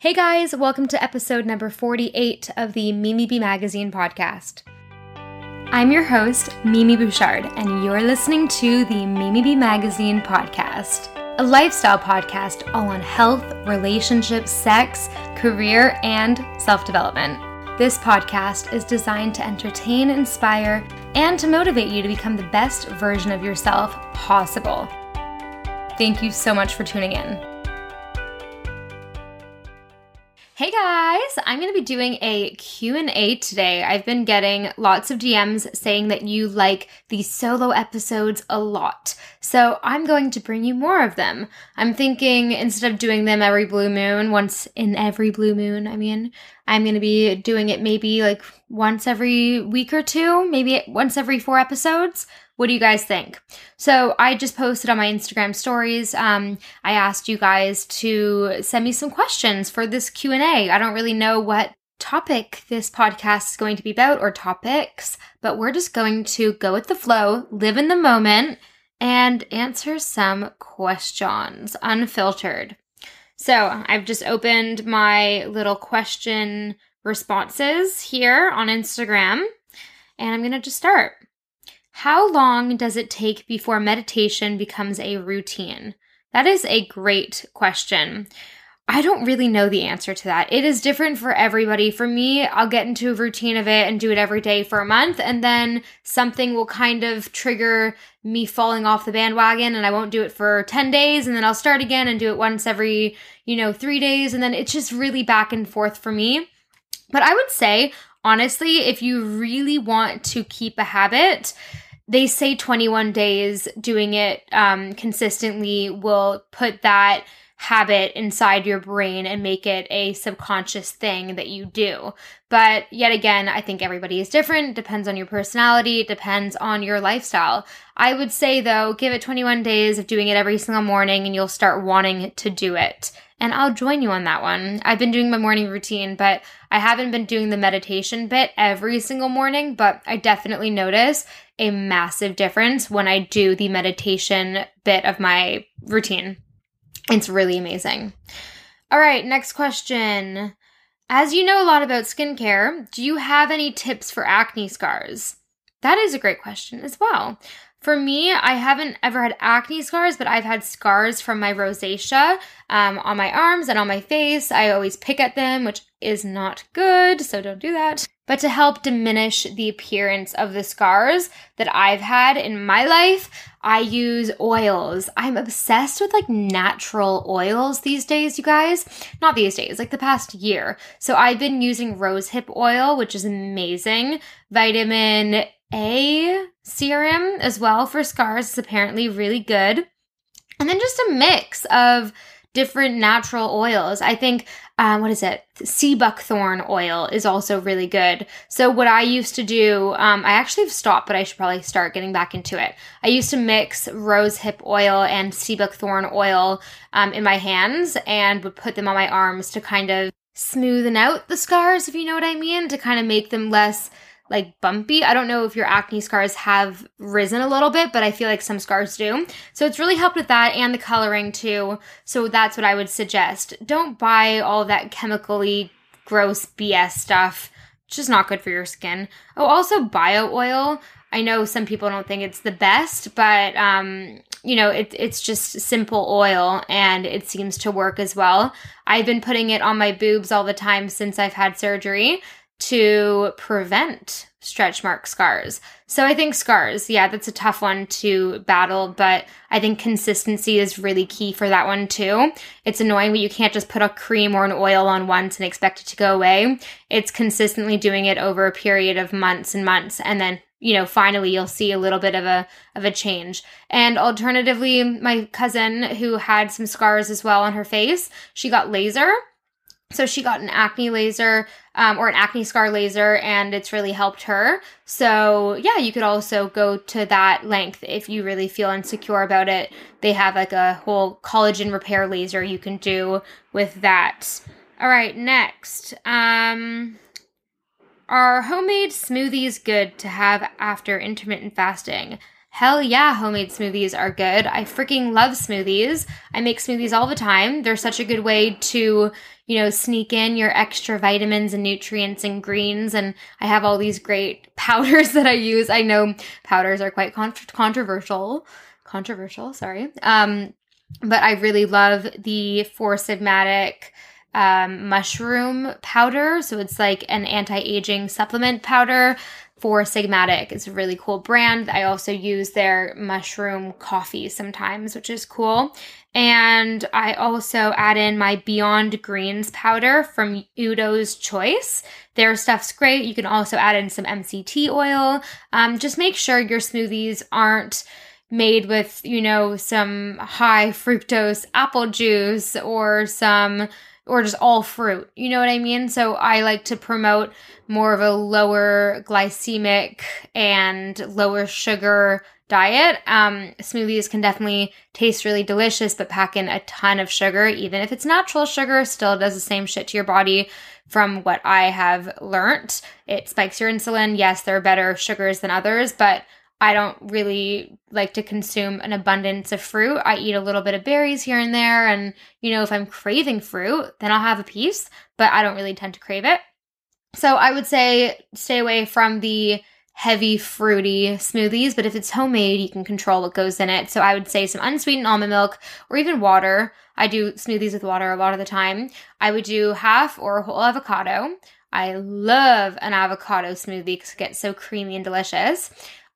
Hey guys, welcome to episode number 48 of the Mimi B Magazine podcast. I'm your host, Mimi Bouchard, and you're listening to the Mimi B Magazine podcast, a lifestyle podcast all on health, relationships, sex, career, and self development. This podcast is designed to entertain, inspire, and to motivate you to become the best version of yourself possible. Thank you so much for tuning in. Hey guys, I'm going to be doing a Q&A today. I've been getting lots of DMs saying that you like these solo episodes a lot. So, I'm going to bring you more of them. I'm thinking instead of doing them every blue moon, once in every blue moon, I mean, I'm going to be doing it maybe like once every week or two, maybe once every 4 episodes. What do you guys think? So I just posted on my Instagram stories. Um, I asked you guys to send me some questions for this Q and A. I don't really know what topic this podcast is going to be about or topics, but we're just going to go with the flow, live in the moment, and answer some questions unfiltered. So I've just opened my little question responses here on Instagram, and I'm going to just start. How long does it take before meditation becomes a routine? That is a great question. I don't really know the answer to that. It is different for everybody. For me, I'll get into a routine of it and do it every day for a month, and then something will kind of trigger me falling off the bandwagon, and I won't do it for 10 days, and then I'll start again and do it once every, you know, three days, and then it's just really back and forth for me. But I would say, honestly, if you really want to keep a habit, they say 21 days doing it um, consistently will put that habit inside your brain and make it a subconscious thing that you do. But yet again, I think everybody is different. Depends on your personality. Depends on your lifestyle. I would say though, give it 21 days of doing it every single morning and you'll start wanting to do it. And I'll join you on that one. I've been doing my morning routine, but I haven't been doing the meditation bit every single morning, but I definitely notice a massive difference when I do the meditation bit of my routine. It's really amazing. All right, next question. As you know a lot about skincare, do you have any tips for acne scars? That is a great question as well. For me, I haven't ever had acne scars, but I've had scars from my rosacea um, on my arms and on my face. I always pick at them, which is not good, so don't do that. But to help diminish the appearance of the scars that I've had in my life, I use oils. I'm obsessed with like natural oils these days, you guys. Not these days, like the past year. So I've been using rosehip oil, which is amazing. Vitamin a serum as well for scars is apparently really good. And then just a mix of different natural oils. I think, um, what is it? Sea buckthorn oil is also really good. So, what I used to do, um, I actually have stopped, but I should probably start getting back into it. I used to mix rose hip oil and sea buckthorn oil um, in my hands and would put them on my arms to kind of smoothen out the scars, if you know what I mean, to kind of make them less like bumpy. I don't know if your acne scars have risen a little bit, but I feel like some scars do. So it's really helped with that and the coloring too. So that's what I would suggest. Don't buy all that chemically gross BS stuff. It's just not good for your skin. Oh, also bio oil. I know some people don't think it's the best, but um, you know, it, it's just simple oil and it seems to work as well. I've been putting it on my boobs all the time since I've had surgery to prevent stretch mark scars. So I think scars, yeah, that's a tough one to battle, but I think consistency is really key for that one too. It's annoying, but you can't just put a cream or an oil on once and expect it to go away. It's consistently doing it over a period of months and months and then you know finally you'll see a little bit of a of a change and alternatively my cousin who had some scars as well on her face she got laser so she got an acne laser um, or an acne scar laser, and it's really helped her. So yeah, you could also go to that length if you really feel insecure about it. They have like a whole collagen repair laser you can do with that. All right, next. Um, are homemade smoothies good to have after intermittent fasting? Hell yeah, homemade smoothies are good. I freaking love smoothies. I make smoothies all the time. They're such a good way to, you know, sneak in your extra vitamins and nutrients and greens. And I have all these great powders that I use. I know powders are quite con- controversial. Controversial, sorry. Um, but I really love the Four Sigmatic um, mushroom powder. So it's like an anti aging supplement powder Four Sigmatic. It's a really cool brand. I also use their mushroom coffee sometimes, which is cool. And I also add in my Beyond Greens powder from Udo's Choice. Their stuff's great. You can also add in some MCT oil. Um, just make sure your smoothies aren't made with, you know, some high fructose apple juice or some or just all fruit. You know what I mean? So I like to promote more of a lower glycemic and lower sugar diet. Um, smoothies can definitely taste really delicious, but pack in a ton of sugar. Even if it's natural sugar, still does the same shit to your body. From what I have learned, it spikes your insulin. Yes, there are better sugars than others, but I don't really like to consume an abundance of fruit. I eat a little bit of berries here and there. And, you know, if I'm craving fruit, then I'll have a piece, but I don't really tend to crave it. So I would say stay away from the heavy fruity smoothies, but if it's homemade, you can control what goes in it. So I would say some unsweetened almond milk or even water. I do smoothies with water a lot of the time. I would do half or a whole avocado. I love an avocado smoothie because it gets so creamy and delicious.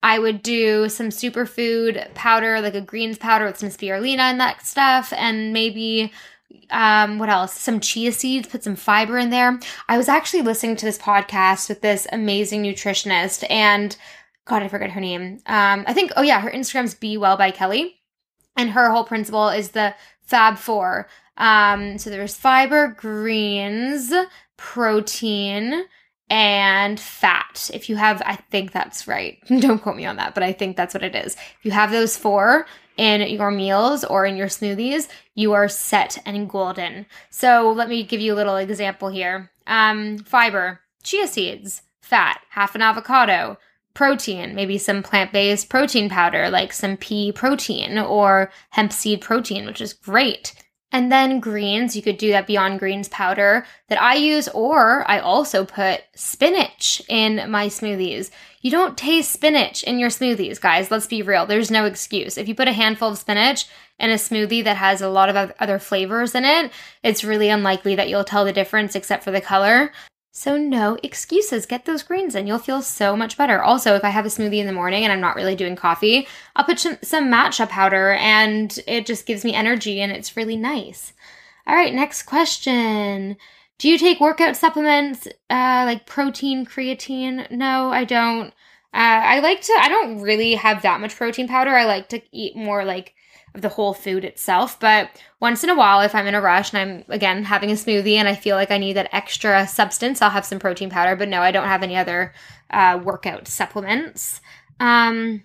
I would do some superfood powder, like a greens powder with some spirulina and that stuff, and maybe um what else? Some chia seeds put some fiber in there. I was actually listening to this podcast with this amazing nutritionist and god i forget her name. Um i think oh yeah her instagram's be well by kelly and her whole principle is the fab four. Um so there's fiber greens protein and fat. If you have, I think that's right. Don't quote me on that, but I think that's what it is. If you have those four in your meals or in your smoothies, you are set and golden. So let me give you a little example here. Um, fiber, chia seeds, fat, half an avocado, protein, maybe some plant based protein powder like some pea protein or hemp seed protein, which is great. And then greens, you could do that Beyond Greens powder that I use, or I also put spinach in my smoothies. You don't taste spinach in your smoothies, guys. Let's be real. There's no excuse. If you put a handful of spinach in a smoothie that has a lot of other flavors in it, it's really unlikely that you'll tell the difference except for the color. So, no excuses. Get those greens in. You'll feel so much better. Also, if I have a smoothie in the morning and I'm not really doing coffee, I'll put some, some matcha powder and it just gives me energy and it's really nice. All right, next question. Do you take workout supplements uh, like protein, creatine? No, I don't. Uh, I like to, I don't really have that much protein powder. I like to eat more like of the whole food itself. But once in a while, if I'm in a rush and I'm again having a smoothie and I feel like I need that extra substance, I'll have some protein powder. But no, I don't have any other uh, workout supplements. Um,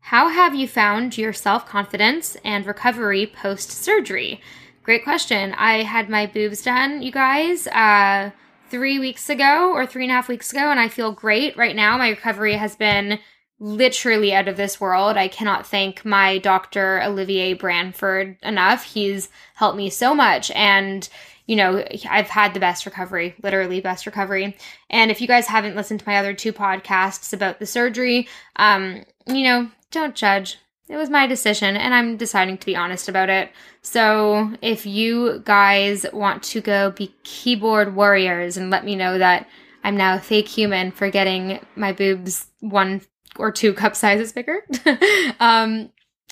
how have you found your self confidence and recovery post surgery? Great question. I had my boobs done, you guys, uh, three weeks ago or three and a half weeks ago, and I feel great right now. My recovery has been literally out of this world. I cannot thank my doctor, Olivier Branford, enough. He's helped me so much. And, you know, I've had the best recovery, literally best recovery. And if you guys haven't listened to my other two podcasts about the surgery, um, you know, don't judge. It was my decision, and I'm deciding to be honest about it. So, if you guys want to go be keyboard warriors and let me know that I'm now a fake human for getting my boobs one or two cup sizes bigger, um,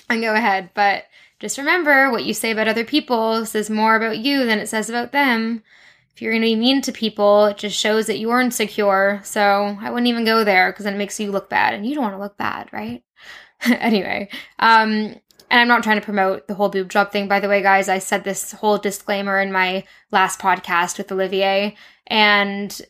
and go ahead. But just remember what you say about other people says more about you than it says about them. If you're going to be mean to people, it just shows that you're insecure. So I wouldn't even go there because then it makes you look bad, and you don't want to look bad, right? anyway, um, and I'm not trying to promote the whole boob job thing, by the way, guys. I said this whole disclaimer in my last podcast with Olivier, and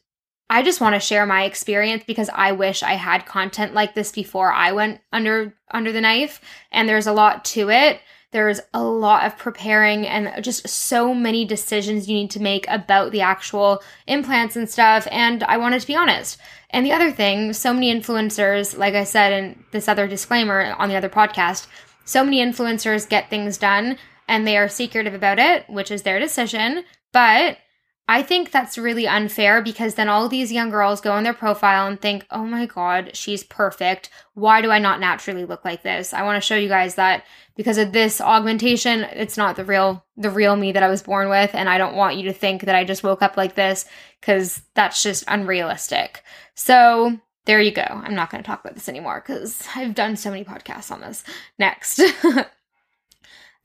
I just want to share my experience because I wish I had content like this before I went under under the knife and there's a lot to it There's a lot of preparing and just so many decisions you need to make about the actual implants and stuff. And I wanted to be honest. And the other thing, so many influencers, like I said in this other disclaimer on the other podcast, so many influencers get things done and they are secretive about it, which is their decision. But I think that's really unfair because then all these young girls go on their profile and think, oh my God, she's perfect. Why do I not naturally look like this? I want to show you guys that because of this augmentation, it's not the real, the real me that I was born with. And I don't want you to think that I just woke up like this because that's just unrealistic. So there you go. I'm not going to talk about this anymore because I've done so many podcasts on this. Next.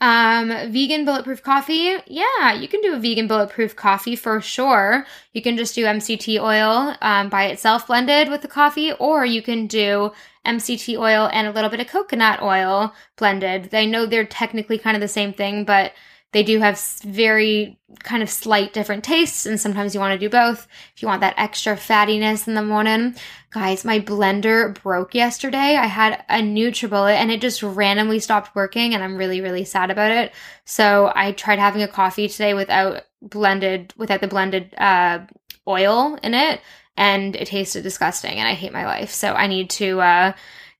Um, vegan bulletproof coffee. Yeah, you can do a vegan bulletproof coffee for sure. You can just do MCT oil um, by itself blended with the coffee, or you can do MCT oil and a little bit of coconut oil blended. I know they're technically kind of the same thing, but they do have very kind of slight different tastes, and sometimes you want to do both if you want that extra fattiness in the morning. Guys, my blender broke yesterday. I had a NutriBullet and it just randomly stopped working, and I'm really, really sad about it. So I tried having a coffee today without blended, without the blended uh, oil in it, and it tasted disgusting, and I hate my life. So I need to. Uh,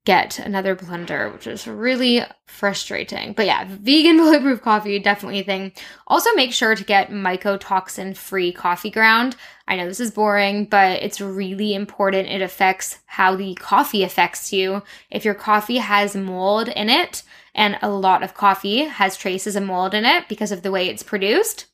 get another blender, which is really frustrating. But yeah, vegan bulletproof coffee, definitely a thing. Also, make sure to get mycotoxin free coffee ground. I know this is boring, but it's really important. It affects how the coffee affects you. If your coffee has mold in it, and a lot of coffee has traces of mold in it because of the way it's produced,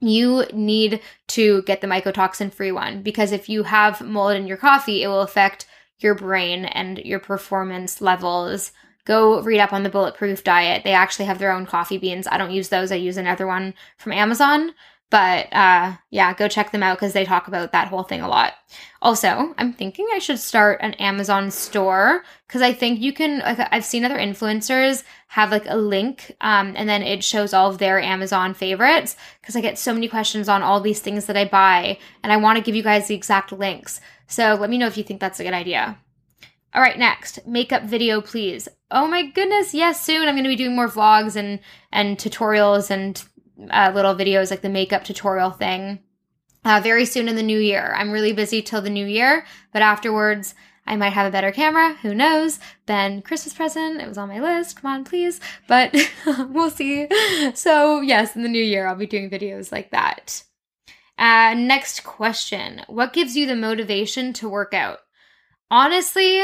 you need to get the mycotoxin free one because if you have mold in your coffee, it will affect your brain and your performance levels. Go read up on the Bulletproof Diet. They actually have their own coffee beans. I don't use those. I use another one from Amazon. But uh, yeah, go check them out because they talk about that whole thing a lot. Also, I'm thinking I should start an Amazon store because I think you can. Like, I've seen other influencers have like a link, um, and then it shows all of their Amazon favorites. Because I get so many questions on all these things that I buy, and I want to give you guys the exact links. So let me know if you think that's a good idea. All right, next, makeup video, please. Oh my goodness, yes, soon I'm going to be doing more vlogs and and tutorials and uh, little videos like the makeup tutorial thing. Uh, very soon in the new year. I'm really busy till the new year, but afterwards I might have a better camera. Who knows? Then Christmas present. It was on my list. Come on, please. But we'll see. So yes, in the new year I'll be doing videos like that. Uh, next question What gives you the motivation to work out? Honestly,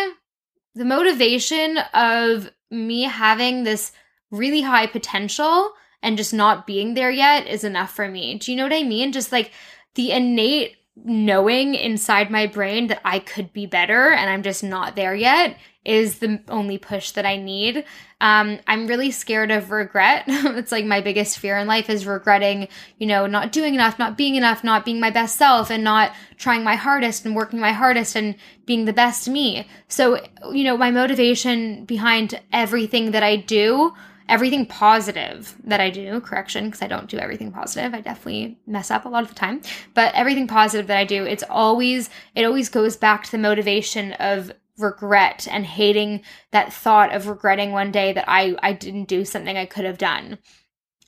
the motivation of me having this really high potential and just not being there yet is enough for me. Do you know what I mean? Just like the innate knowing inside my brain that I could be better and I'm just not there yet is the only push that I need. Um, I'm really scared of regret. it's like my biggest fear in life is regretting, you know, not doing enough, not being enough, not being my best self, and not trying my hardest and working my hardest and being the best me. So, you know, my motivation behind everything that I do everything positive that I do, correction, because I don't do everything positive. I definitely mess up a lot of the time. But everything positive that I do, it's always, it always goes back to the motivation of regret and hating that thought of regretting one day that I, I didn't do something I could have done.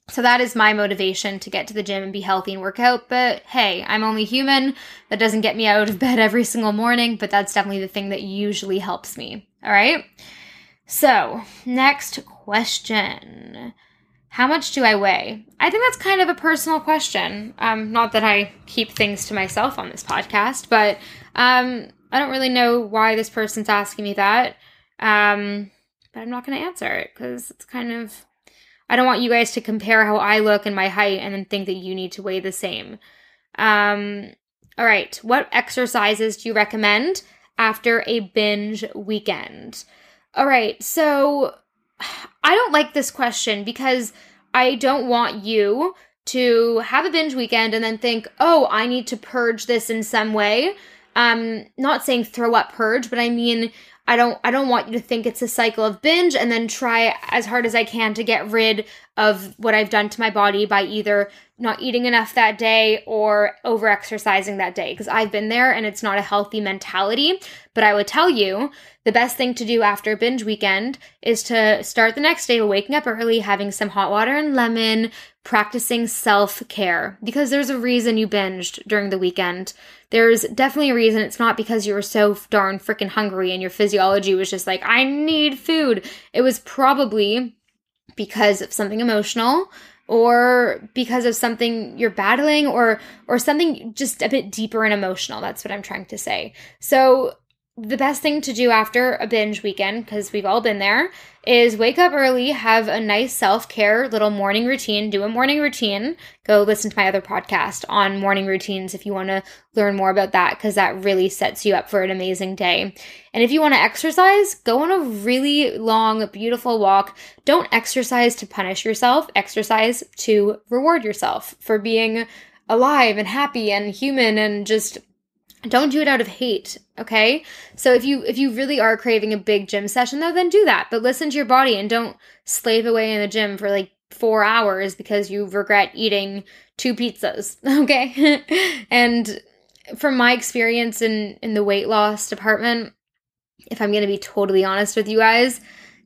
So that is my motivation to get to the gym and be healthy and work out. But hey, I'm only human. That doesn't get me out of bed every single morning, but that's definitely the thing that usually helps me. All right. So, next question. How much do I weigh? I think that's kind of a personal question. Um, not that I keep things to myself on this podcast, but um, I don't really know why this person's asking me that. Um, but I'm not going to answer it because it's kind of. I don't want you guys to compare how I look and my height and then think that you need to weigh the same. Um, all right. What exercises do you recommend after a binge weekend? All right. So I don't like this question because I don't want you to have a binge weekend and then think, oh, I need to purge this in some way. Um, not saying throw up purge, but I mean I don't I don't want you to think it's a cycle of binge and then try as hard as I can to get rid of what I've done to my body by either not eating enough that day or over exercising that day because I've been there and it's not a healthy mentality. But I would tell you the best thing to do after a binge weekend is to start the next day waking up early, having some hot water and lemon, practicing self care because there's a reason you binged during the weekend. There's definitely a reason. It's not because you were so darn freaking hungry and your physiology was just like, I need food. It was probably because of something emotional or because of something you're battling or or something just a bit deeper and emotional. That's what i'm trying to say. So the best thing to do after a binge weekend, because we've all been there, is wake up early, have a nice self care little morning routine, do a morning routine. Go listen to my other podcast on morning routines if you want to learn more about that, because that really sets you up for an amazing day. And if you want to exercise, go on a really long, beautiful walk. Don't exercise to punish yourself, exercise to reward yourself for being alive and happy and human and just don't do it out of hate okay? So if you if you really are craving a big gym session though then do that. But listen to your body and don't slave away in the gym for like four hours because you regret eating two pizzas okay? And from my experience in in the weight loss department if i'm going to be totally honest with you guys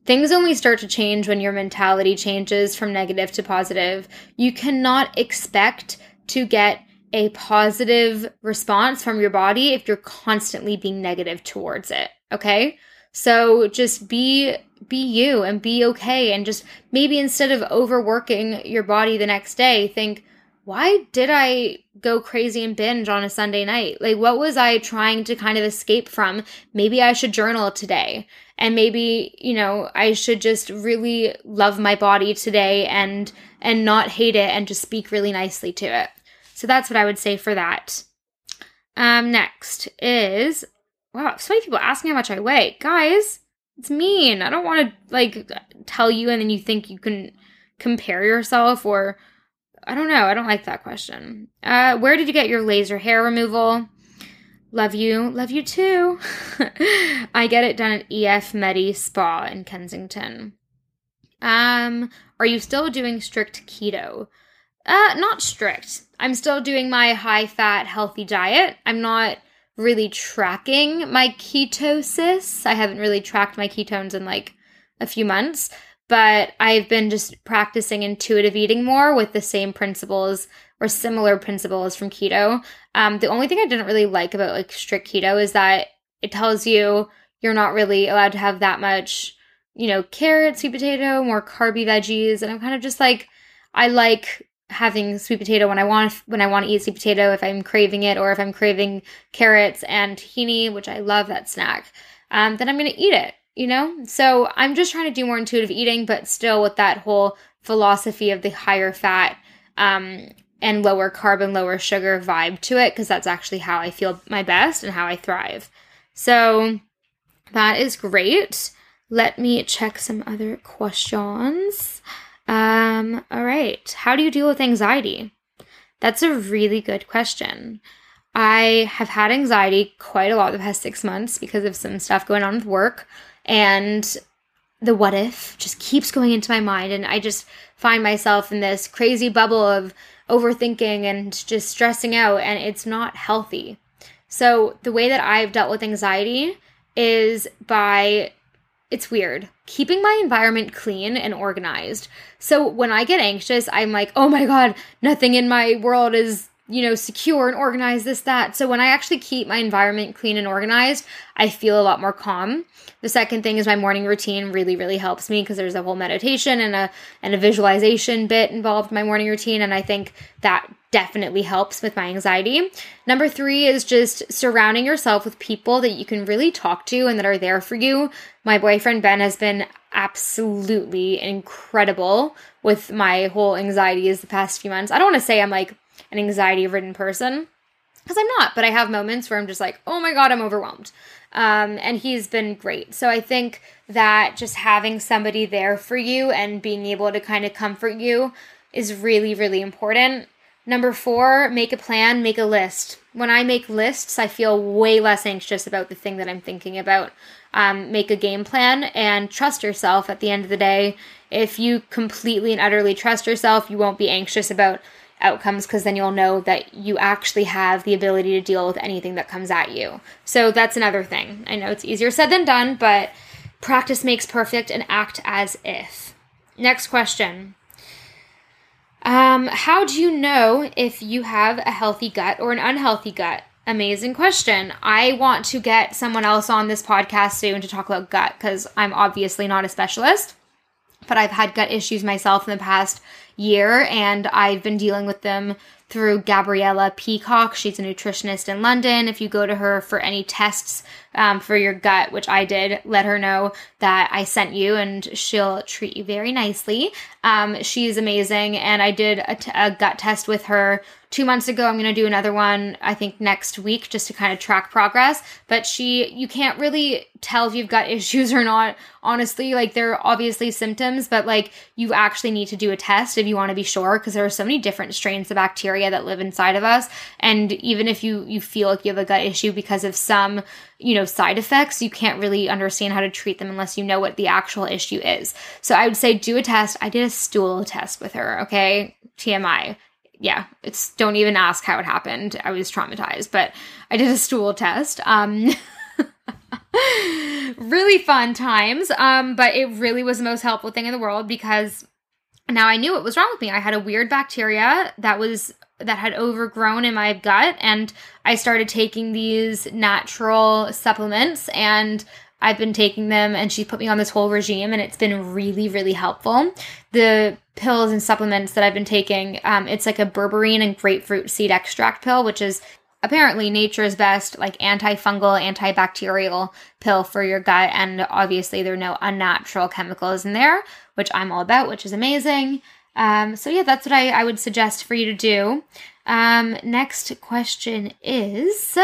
things only start to change when your mentality changes from negative to positive. You cannot expect to get a positive response from your body if you're constantly being negative towards it. Okay. So just be be you and be okay and just maybe instead of overworking your body the next day think why did I go crazy and binge on a Sunday night? Like what was I trying to kind of escape from? Maybe I should journal today. And maybe, you know, I should just really love my body today and and not hate it and just speak really nicely to it. So that's what I would say for that. Um, next is wow, so many people asking how much I weigh. Guys, it's mean. I don't want to like tell you and then you think you can compare yourself or I don't know. I don't like that question. Uh, where did you get your laser hair removal? Love you. Love you too. I get it done at EF Medi Spa in Kensington. Um, are you still doing strict keto? Uh, not strict. I'm still doing my high fat, healthy diet. I'm not really tracking my ketosis. I haven't really tracked my ketones in like a few months, but I've been just practicing intuitive eating more with the same principles or similar principles from keto. Um, the only thing I didn't really like about like strict keto is that it tells you you're not really allowed to have that much, you know, carrots, sweet potato, more carby veggies. And I'm kind of just like, I like having sweet potato when I want when I want to eat sweet potato if I'm craving it or if I'm craving carrots and tahini, which I love that snack, um, then I'm gonna eat it. You know, so I'm just trying to do more intuitive eating, but still with that whole philosophy of the higher fat um, and lower carb and lower sugar vibe to it, because that's actually how I feel my best and how I thrive. So that is great. Let me check some other questions. Um, all right. How do you deal with anxiety? That's a really good question. I have had anxiety quite a lot the past six months because of some stuff going on with work. And the what if just keeps going into my mind. And I just find myself in this crazy bubble of overthinking and just stressing out. And it's not healthy. So, the way that I've dealt with anxiety is by it's weird. Keeping my environment clean and organized. So when I get anxious, I'm like, oh my God, nothing in my world is, you know, secure and organized, this, that. So when I actually keep my environment clean and organized, I feel a lot more calm. The second thing is my morning routine really, really helps me because there's a whole meditation and a and a visualization bit involved in my morning routine. And I think that definitely helps with my anxiety. Number three is just surrounding yourself with people that you can really talk to and that are there for you. My boyfriend Ben has been absolutely incredible with my whole anxieties the past few months. I don't want to say I'm like an anxiety ridden person because I'm not, but I have moments where I'm just like, oh my God, I'm overwhelmed. Um, and he's been great. So I think that just having somebody there for you and being able to kind of comfort you is really, really important Number four, make a plan, make a list. When I make lists, I feel way less anxious about the thing that I'm thinking about. Um, make a game plan and trust yourself at the end of the day. If you completely and utterly trust yourself, you won't be anxious about outcomes because then you'll know that you actually have the ability to deal with anything that comes at you. So that's another thing. I know it's easier said than done, but practice makes perfect and act as if. Next question. Um, how do you know if you have a healthy gut or an unhealthy gut? Amazing question. I want to get someone else on this podcast soon to talk about gut because I'm obviously not a specialist, but I've had gut issues myself in the past year and I've been dealing with them through Gabriella Peacock. She's a nutritionist in London. If you go to her for any tests um, for your gut, which I did, let her know that I sent you and she'll treat you very nicely. Um, she's amazing. And I did a, t- a gut test with her two months ago. I'm going to do another one, I think next week, just to kind of track progress. But she, you can't really tell if you've got issues or not. Honestly, like there are obviously symptoms, but like you actually need to do a test if you want to be sure because there are so many different strains of bacteria that live inside of us. And even if you, you feel like you have a gut issue because of some, you know, side effects, you can't really understand how to treat them unless you know what the actual issue is. So I would say do a test. I did a stool test with her, okay? TMI yeah, it's don't even ask how it happened. I was traumatized, but I did a stool test. Um really fun times. Um but it really was the most helpful thing in the world because now I knew what was wrong with me. I had a weird bacteria that was that had overgrown in my gut and I started taking these natural supplements and I've been taking them and she put me on this whole regime and it's been really, really helpful. The pills and supplements that I've been taking, um, it's like a berberine and grapefruit seed extract pill, which is apparently nature's best, like antifungal, antibacterial pill for your gut. And obviously, there are no unnatural chemicals in there, which I'm all about, which is amazing. Um, so, yeah, that's what I, I would suggest for you to do. Um, next question is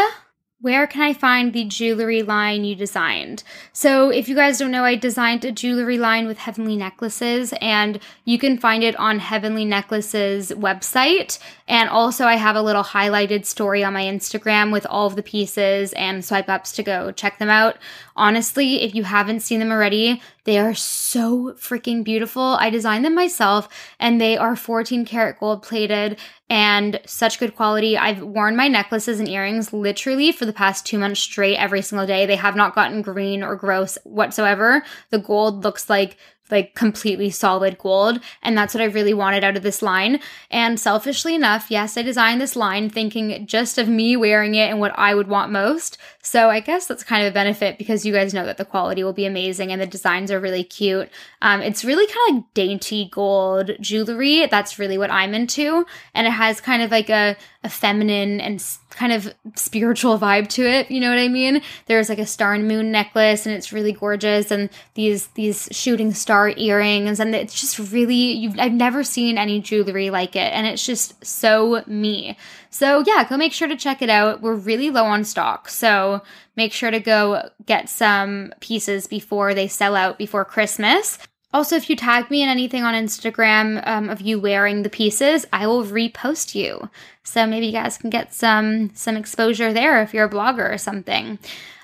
where can I find the jewelry line you designed? So, if you guys don't know, I designed a jewelry line with Heavenly Necklaces, and you can find it on Heavenly Necklaces website. And also, I have a little highlighted story on my Instagram with all of the pieces and swipe ups to go check them out. Honestly, if you haven't seen them already, they are so freaking beautiful. I designed them myself, and they are 14 karat gold plated and such good quality. I've worn my necklaces and earrings literally for the past two months straight every single day. They have not gotten green or gross whatsoever. The gold looks like like completely solid gold. And that's what I really wanted out of this line. And selfishly enough, yes, I designed this line thinking just of me wearing it and what I would want most. So I guess that's kind of a benefit because you guys know that the quality will be amazing and the designs are really cute. Um, it's really kind of like dainty gold jewelry. That's really what I'm into. And it has kind of like a, a feminine and kind of spiritual vibe to it. You know what I mean? There's like a star and moon necklace and it's really gorgeous and these, these shooting star earrings and it's just really, I've never seen any jewelry like it and it's just so me. So yeah, go make sure to check it out. We're really low on stock. So make sure to go get some pieces before they sell out before Christmas. Also, if you tag me in anything on Instagram um, of you wearing the pieces, I will repost you. So maybe you guys can get some some exposure there if you're a blogger or something.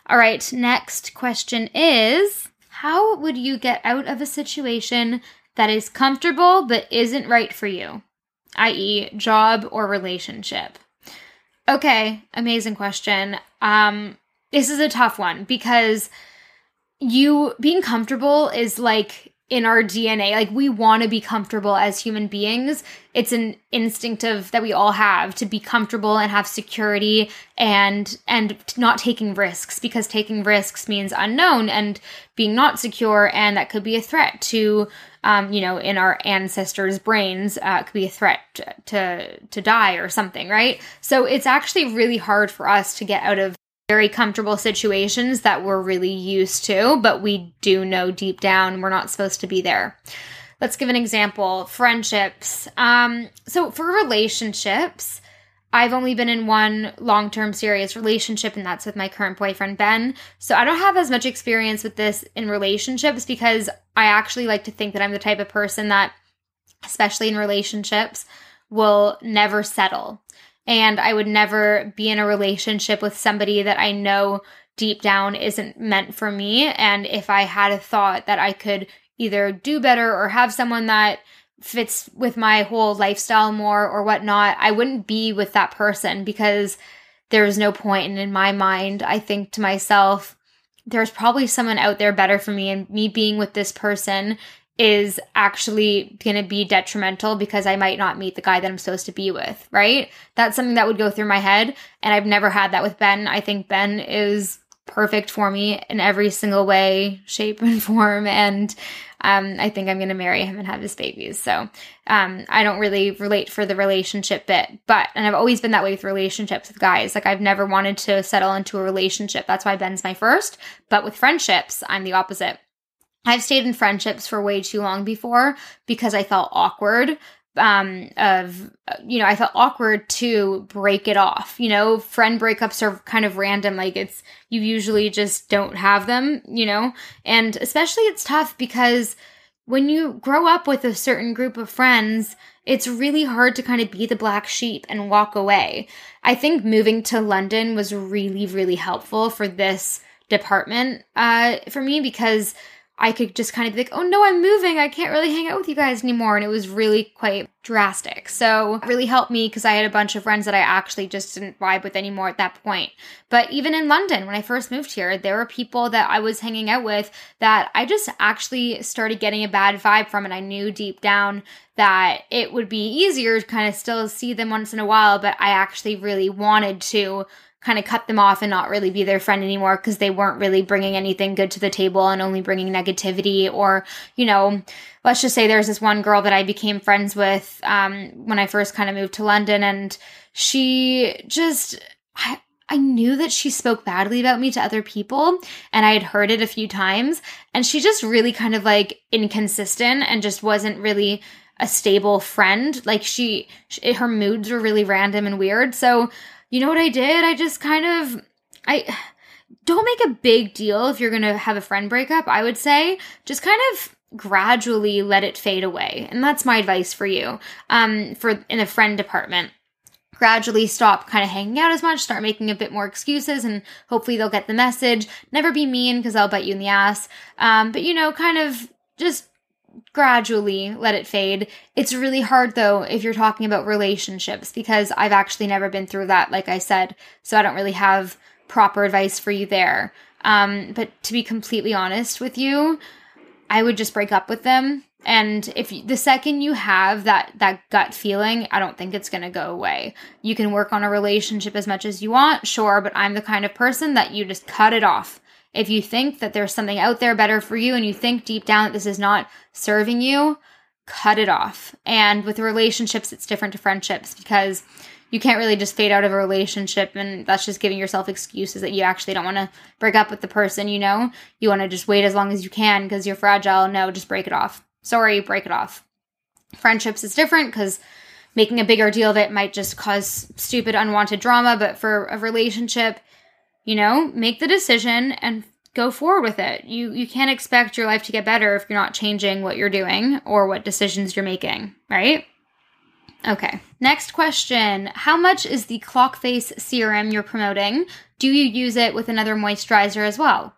All right, next question is how would you get out of a situation that is comfortable but isn't right for you? i.e., job or relationship? Okay, amazing question. Um, this is a tough one because you being comfortable is like in our DNA. Like we want to be comfortable as human beings. It's an instinctive that we all have to be comfortable and have security and and not taking risks because taking risks means unknown and being not secure and that could be a threat to um, you know in our ancestors brains uh, could be a threat to to die or something right so it's actually really hard for us to get out of very comfortable situations that we're really used to, but we do know deep down we're not supposed to be there. Let's give an example friendships. Um, so, for relationships, I've only been in one long term serious relationship, and that's with my current boyfriend, Ben. So, I don't have as much experience with this in relationships because I actually like to think that I'm the type of person that, especially in relationships, will never settle. And I would never be in a relationship with somebody that I know deep down isn't meant for me. And if I had a thought that I could either do better or have someone that fits with my whole lifestyle more or whatnot, I wouldn't be with that person because there's no point. And in my mind, I think to myself, there's probably someone out there better for me. And me being with this person is actually going to be detrimental because I might not meet the guy that I'm supposed to be with, right? That's something that would go through my head. And I've never had that with Ben. I think Ben is perfect for me in every single way, shape, and form. And um, I think I'm going to marry him and have his babies. So um, I don't really relate for the relationship bit, but, and I've always been that way with relationships with guys. Like I've never wanted to settle into a relationship. That's why Ben's my first. But with friendships, I'm the opposite. I've stayed in friendships for way too long before because I felt awkward um of you know i felt awkward to break it off you know? Friend breakups are kind of random like it's you usually just don't have them you know? And especially it's tough because when you grow up with a certain group of friends it's really hard to kind of be the black sheep and walk away. I think moving to london was really really helpful for this department uh for me because I could just kind of be like, oh no, I'm moving. I can't really hang out with you guys anymore. And it was really quite drastic. So really helped me because I had a bunch of friends that I actually just didn't vibe with anymore at that point. But even in London, when I first moved here, there were people that I was hanging out with that I just actually started getting a bad vibe from. And I knew deep down that it would be easier to kind of still see them once in a while, but I actually really wanted to kind of cut them off and not really be their friend anymore because they weren't really bringing anything good to the table and only bringing negativity or you know let's just say there's this one girl that i became friends with um, when i first kind of moved to london and she just I, I knew that she spoke badly about me to other people and I had heard it a few times and she just really kind of like inconsistent and just wasn't really a stable friend. Like she, she her moods were really random and weird. So you know what I did? I just kind of I don't make a big deal if you're going to have a friend breakup, I would say. Just kind of gradually let it fade away. And that's my advice for you. Um for in the friend department gradually stop kind of hanging out as much, start making a bit more excuses, and hopefully they'll get the message. Never be mean because I'll bite you in the ass. Um, but you know, kind of just gradually let it fade. It's really hard though if you're talking about relationships because I've actually never been through that, like I said, so I don't really have proper advice for you there. Um, but to be completely honest with you, I would just break up with them. And if you, the second you have that that gut feeling, I don't think it's going to go away. You can work on a relationship as much as you want, sure, but I'm the kind of person that you just cut it off if you think that there's something out there better for you and you think deep down that this is not serving you, cut it off. And with relationships, it's different to friendships because you can't really just fade out of a relationship and that's just giving yourself excuses that you actually don't want to break up with the person, you know? You want to just wait as long as you can because you're fragile. No, just break it off. Sorry, break it off. Friendships is different because making a bigger deal of it might just cause stupid, unwanted drama, but for a relationship, you know, make the decision and go forward with it. You you can't expect your life to get better if you're not changing what you're doing or what decisions you're making, right? Okay. Next question. How much is the clock face serum you're promoting? Do you use it with another moisturizer as well?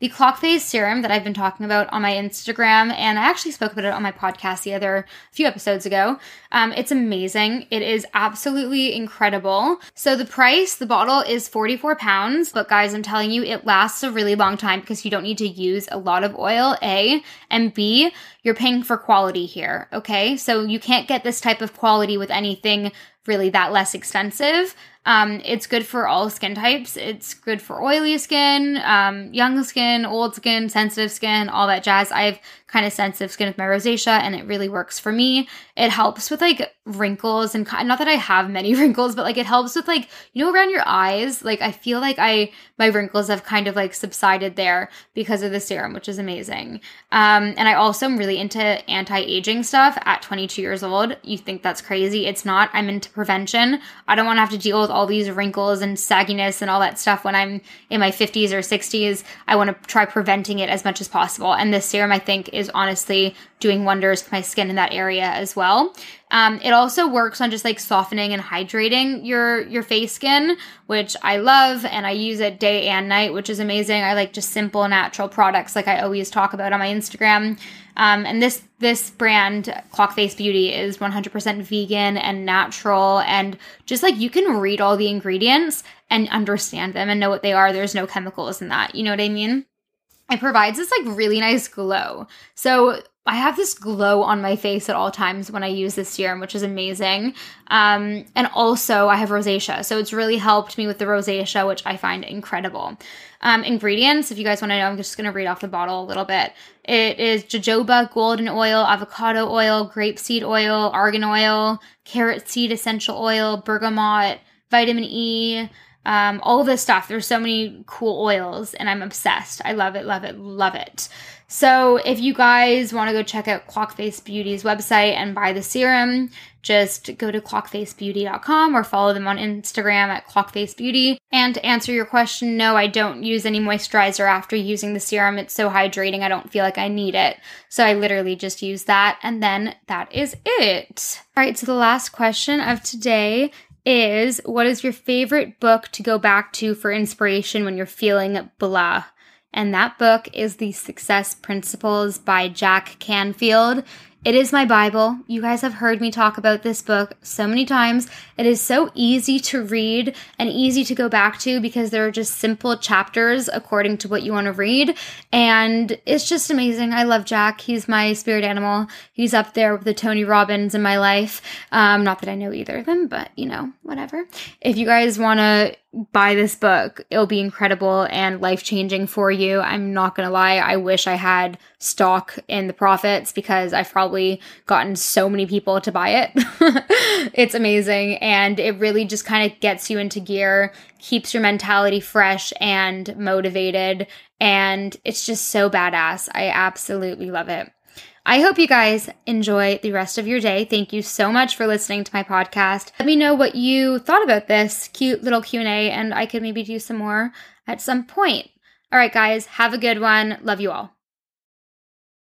The clock face serum that I've been talking about on my Instagram, and I actually spoke about it on my podcast the other few episodes ago. Um, it's amazing. It is absolutely incredible. So the price, the bottle is 44 pounds, but guys, I'm telling you, it lasts a really long time because you don't need to use a lot of oil, A, and B, you're paying for quality here, okay? So you can't get this type of quality with anything really that less expensive. Um, it's good for all skin types. It's good for oily skin, um, young skin, old skin, sensitive skin, all that jazz. I have kind of sensitive skin with my rosacea and it really works for me. It helps with like wrinkles and not that I have many wrinkles, but like it helps with like, you know, around your eyes. Like I feel like I, my wrinkles have kind of like subsided there because of the serum, which is amazing. Um, and I also am really into anti-aging stuff at 22 years old. You think that's crazy. It's not. I'm into prevention. I don't want to have to deal with all these wrinkles and sagginess and all that stuff when I'm in my 50s or 60s. I want to try preventing it as much as possible. And this serum, I think, is honestly doing wonders for my skin in that area as well. Um, it also works on just like softening and hydrating your your face skin, which I love, and I use it day and night, which is amazing. I like just simple natural products, like I always talk about on my Instagram. Um, and this this brand, Clock Face Beauty, is 100% vegan and natural, and just like you can read all the ingredients and understand them and know what they are. There's no chemicals in that. You know what I mean? It provides this like really nice glow. So I have this glow on my face at all times when I use this serum, which is amazing. Um, and also, I have rosacea, so it's really helped me with the rosacea, which I find incredible. Um, ingredients, if you guys want to know, I'm just going to read off the bottle a little bit. It is jojoba golden oil, avocado oil, grapeseed oil, argan oil, carrot seed essential oil, bergamot, vitamin E, um, all this stuff. There's so many cool oils, and I'm obsessed. I love it, love it, love it. So if you guys want to go check out Clockface Beauty's website and buy the serum, just go to clockfacebeauty.com or follow them on Instagram at clockfacebeauty. And to answer your question, no, I don't use any moisturizer after using the serum. It's so hydrating, I don't feel like I need it. So I literally just use that, and then that is it. All right, so the last question of today is what is your favorite book to go back to for inspiration when you're feeling blah? And that book is The Success Principles by Jack Canfield. It is my Bible. You guys have heard me talk about this book so many times. It is so easy to read and easy to go back to because there are just simple chapters according to what you want to read. And it's just amazing. I love Jack. He's my spirit animal. He's up there with the Tony Robbins in my life. Um, not that I know either of them, but you know, whatever. If you guys want to buy this book. It'll be incredible and life changing for you. I'm not going to lie. I wish I had stock in the profits because I've probably gotten so many people to buy it. it's amazing. And it really just kind of gets you into gear, keeps your mentality fresh and motivated. And it's just so badass. I absolutely love it. I hope you guys enjoy the rest of your day. Thank you so much for listening to my podcast. Let me know what you thought about this cute little Q&A and I could maybe do some more at some point. All right guys, have a good one. Love you all.